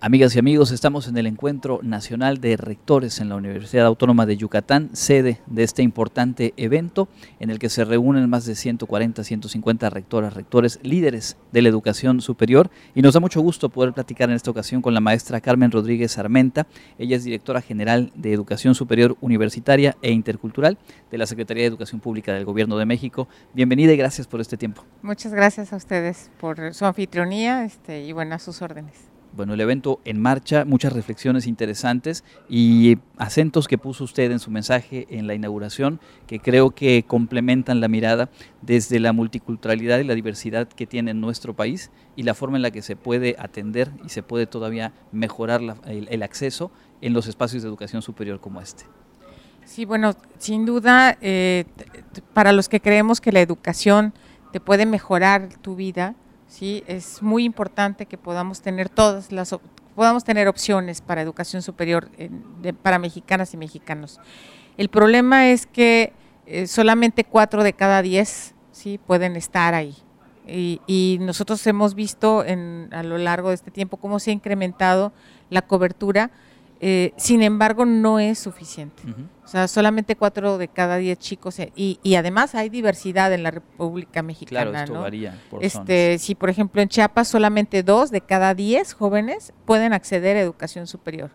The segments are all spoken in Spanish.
Amigas y amigos, estamos en el Encuentro Nacional de Rectores en la Universidad Autónoma de Yucatán, sede de este importante evento en el que se reúnen más de 140, 150 rectoras, rectores, líderes de la educación superior y nos da mucho gusto poder platicar en esta ocasión con la maestra Carmen Rodríguez Armenta. Ella es directora general de Educación Superior Universitaria e Intercultural de la Secretaría de Educación Pública del Gobierno de México. Bienvenida y gracias por este tiempo. Muchas gracias a ustedes por su anfitrionía este, y bueno, a sus órdenes bueno, el evento en marcha, muchas reflexiones interesantes y acentos que puso usted en su mensaje en la inauguración que creo que complementan la mirada desde la multiculturalidad y la diversidad que tiene nuestro país y la forma en la que se puede atender y se puede todavía mejorar el, acceso en los espacios de educación superior como este. Sí, bueno, sin duda, eh, para los que creemos que la educación te puede mejorar tu vida, ¿sí? Es muy importante que podamos tener todas las podamos tener opciones para educación superior para mexicanas y mexicanos. El problema es que eh, solamente cuatro de cada diez ¿sí? pueden estar ahí. Y, nosotros hemos visto en, a lo largo de este tiempo cómo se ha incrementado la cobertura eh, sin embargo, no es suficiente. O sea, solamente cuatro de cada diez chicos, eh, y, además hay diversidad en la República Mexicana. Claro, esto varía por este, Si, por ejemplo, en Chiapas solamente dos de cada diez jóvenes pueden acceder a educación superior.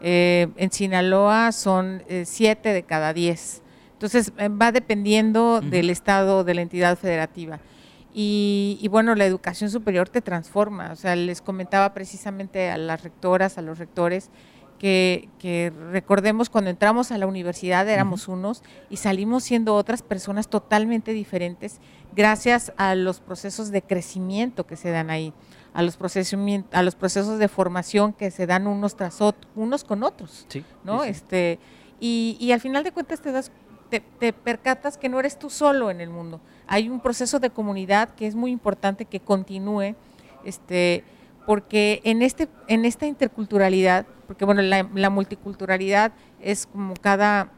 Eh, en Sinaloa son siete de cada diez. Entonces, va dependiendo del estado de la entidad federativa. Y, y, bueno, la educación superior te transforma. O sea, les comentaba precisamente a las rectoras, a los rectores, que, recordemos cuando entramos a la universidad éramos unos y salimos siendo otras personas totalmente diferentes gracias a los procesos de crecimiento que se dan ahí, a los procesos, a los procesos de formación que se dan unos tras otros, unos con otros, ¿no? Este, y, y, al final de cuentas te das te, te, percatas que no eres tú solo en el mundo. Hay un proceso de comunidad que es muy importante que continúe, este, porque en, este, en esta interculturalidad, porque bueno, la, multiculturalidad es como cada,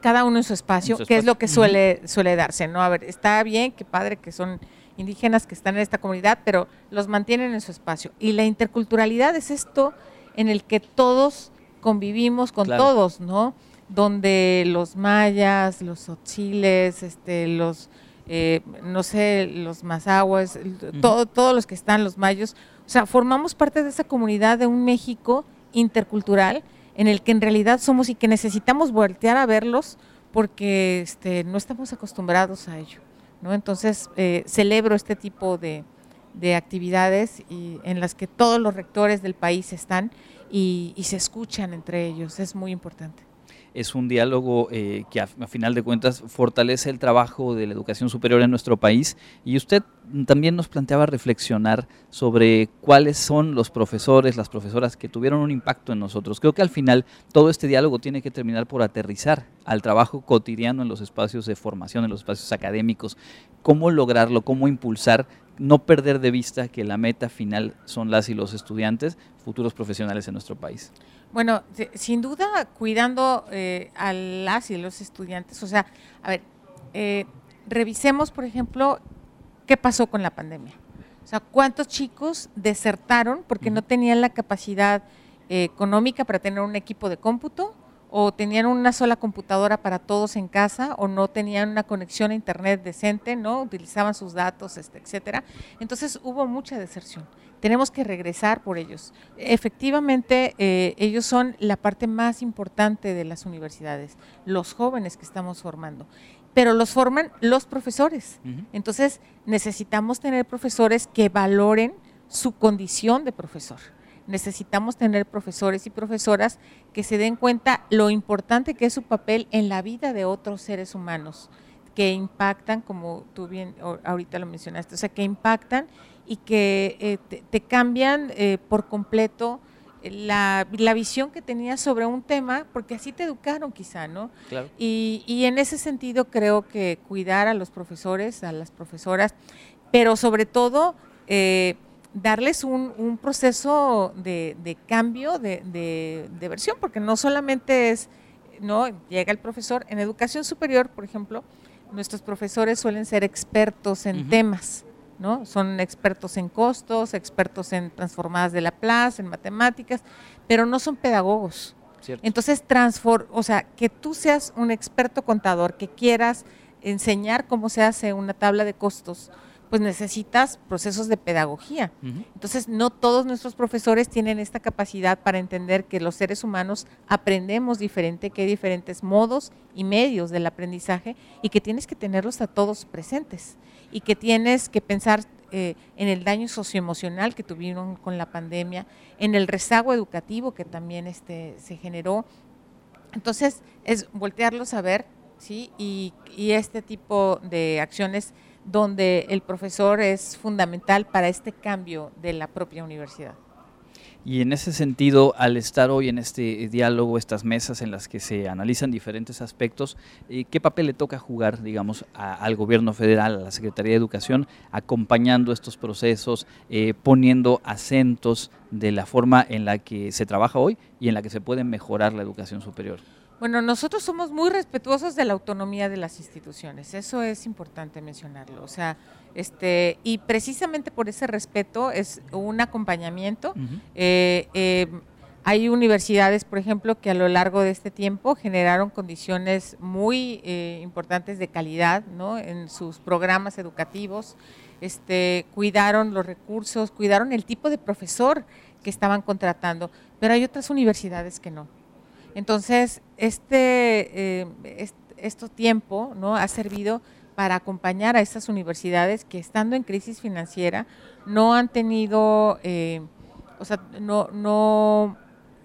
cada uno en su espacio, que es lo que suele, suele darse, ¿no? A ver, está bien, qué padre que son indígenas que están en esta comunidad, pero los mantienen en su espacio. Y la interculturalidad es esto en el que todos convivimos con todos, ¿no? Donde los mayas, los otziles, este, los, eh, no sé, los mazahuas, todos los que están, los mayos, o sea, formamos parte de esa comunidad de un México intercultural en el que en realidad somos y que necesitamos voltear a verlos porque este, no estamos acostumbrados a ello. ¿no? Entonces, eh, celebro este tipo de, actividades y, en las que todos los rectores del país están y se escuchan entre ellos. Es muy importante es un diálogo eh, que a, final de cuentas fortalece el trabajo de la educación superior en nuestro país y usted también nos planteaba reflexionar sobre cuáles son los profesores, las profesoras que tuvieron un impacto en nosotros. Creo que al final todo este diálogo tiene que terminar por aterrizar al trabajo cotidiano en los espacios de formación, en los espacios académicos, cómo lograrlo, cómo impulsar no perder de vista que la meta final son las y los estudiantes, futuros profesionales en nuestro país. Bueno, sin duda cuidando eh, a las y los estudiantes. O sea, a ver, eh, revisemos, por ejemplo, qué pasó con la pandemia. O sea, cuántos chicos desertaron porque no tenían la capacidad eh, económica para tener un equipo de cómputo o tenían una sola computadora para todos en casa o no tenían una conexión a internet decente, ¿no? Utilizaban sus datos, este, etcétera. Entonces hubo mucha deserción. Tenemos que regresar por ellos. Efectivamente, eh, ellos son la parte más importante de las universidades, los jóvenes que estamos formando pero los forman los profesores. Entonces, necesitamos tener profesores que valoren su condición de profesor necesitamos tener profesores y profesoras que se den cuenta lo importante que es su papel en la vida de otros seres humanos, que impactan, como tú bien ahorita lo mencionaste, o sea, que impactan y que eh, te, cambian eh, por completo la, visión que tenías sobre un tema, porque así te educaron quizá, ¿no? Y, y en ese sentido creo que cuidar a los profesores, a las profesoras, pero sobre todo... Eh, darles un, proceso de, cambio de, versión, porque no solamente es, no, llega el profesor, en educación superior, por ejemplo, nuestros profesores suelen ser expertos en temas, ¿no? Son expertos en costos, expertos en transformadas de la plaza, en matemáticas, pero no son pedagogos. Entonces, transform, o sea, que tú seas un experto contador, que quieras enseñar cómo se hace una tabla de costos, pues necesitas procesos de pedagogía. Entonces, no todos nuestros profesores tienen esta capacidad para entender que los seres humanos aprendemos diferente, que hay diferentes modos y medios del aprendizaje y que tienes que tenerlos a todos presentes y que tienes que pensar eh, en el daño socioemocional que tuvieron con la pandemia, en el rezago educativo que también este, se generó. Entonces, es voltearlos a ver, ¿sí? y este tipo de acciones donde el profesor es fundamental para este cambio de la propia universidad. Y en ese sentido, al estar hoy en este diálogo, estas mesas en las que se analizan diferentes aspectos, eh, ¿qué papel le toca jugar, digamos, al gobierno federal, a la Secretaría de Educación, acompañando estos procesos, eh, poniendo acentos de la forma en la que se trabaja hoy y en la que se puede mejorar la educación superior? Bueno, nosotros somos muy respetuosos de la autonomía de las instituciones, eso es importante mencionarlo. O sea, este, y precisamente por ese respeto es un acompañamiento. Eh, eh, hay universidades, por ejemplo, que a lo largo de este tiempo generaron condiciones muy eh, importantes de calidad ¿no? en sus programas educativos, este, cuidaron los recursos, cuidaron el tipo de profesor que estaban contratando, pero hay otras universidades que no. Entonces, este, eh, este, tiempo ¿no? ha servido para acompañar a estas universidades que estando en crisis financiera no han tenido, eh, o sea, no, no,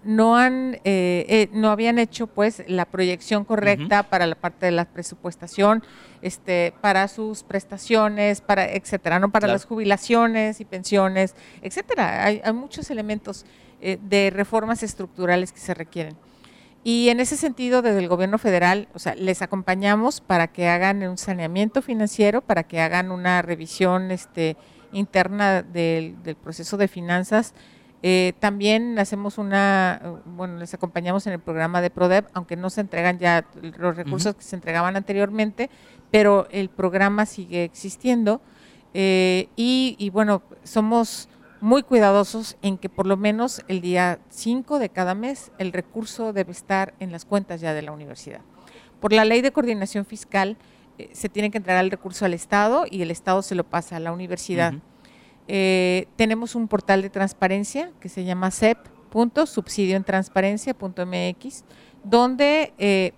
no han, eh, eh, no habían hecho pues la proyección correcta para la parte de la presupuestación, este, para sus prestaciones, para etcétera, no para las jubilaciones y pensiones, etcétera. Hay, hay muchos elementos de reformas estructurales que se requieren. Y en ese sentido, desde el gobierno federal, o sea, les acompañamos para que hagan un saneamiento financiero, para que hagan una revisión este, interna del, proceso de finanzas. Eh, también hacemos una, bueno, les acompañamos en el programa de PRODEP, aunque no se entregan ya los recursos que se entregaban anteriormente, pero el programa sigue existiendo. Eh, y, y bueno, somos muy cuidadosos en que por lo menos el día 5 de cada mes el recurso debe estar en las cuentas ya de la universidad. Por la ley de coordinación fiscal eh, se tiene que entregar el recurso al Estado y el Estado se lo pasa a la universidad. Eh, tenemos un portal de transparencia que se llama cep.subsidioentransparencia.mx donde eh,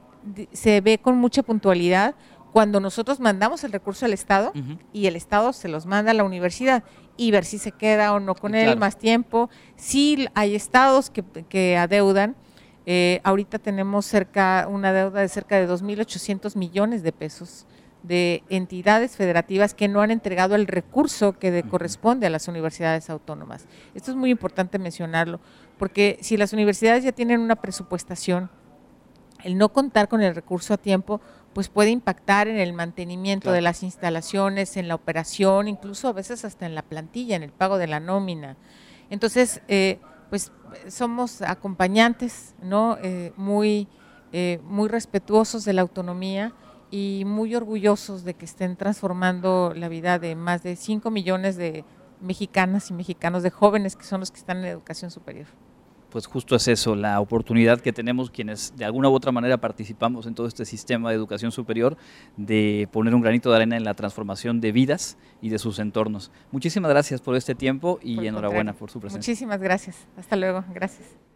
se ve con mucha puntualidad cuando nosotros mandamos el recurso al Estado y el Estado se los manda a la universidad y ver si se queda o no con él más tiempo. Sí hay estados que, adeudan. Eh, ahorita tenemos cerca una deuda de cerca de 2.800 millones de pesos de entidades federativas que no han entregado el recurso que corresponde a las universidades autónomas. Esto es muy importante mencionarlo, porque si las universidades ya tienen una presupuestación, el no contar con el recurso a tiempo pues puede impactar en el mantenimiento de las instalaciones, en la operación, incluso a veces hasta en la plantilla, en el pago de la nómina. Entonces, eh, pues somos acompañantes, ¿no? Eh, muy, eh, muy respetuosos de la autonomía y muy orgullosos de que estén transformando la vida de más de 5 millones de mexicanas y mexicanos, de jóvenes que son los que están en educación superior pues justo es eso, la oportunidad que tenemos quienes de alguna u otra manera participamos en todo este sistema de educación superior de poner un granito de arena en la transformación de vidas y de sus entornos. Muchísimas gracias por este tiempo y enhorabuena por su presencia. Muchísimas gracias. Hasta luego. Gracias.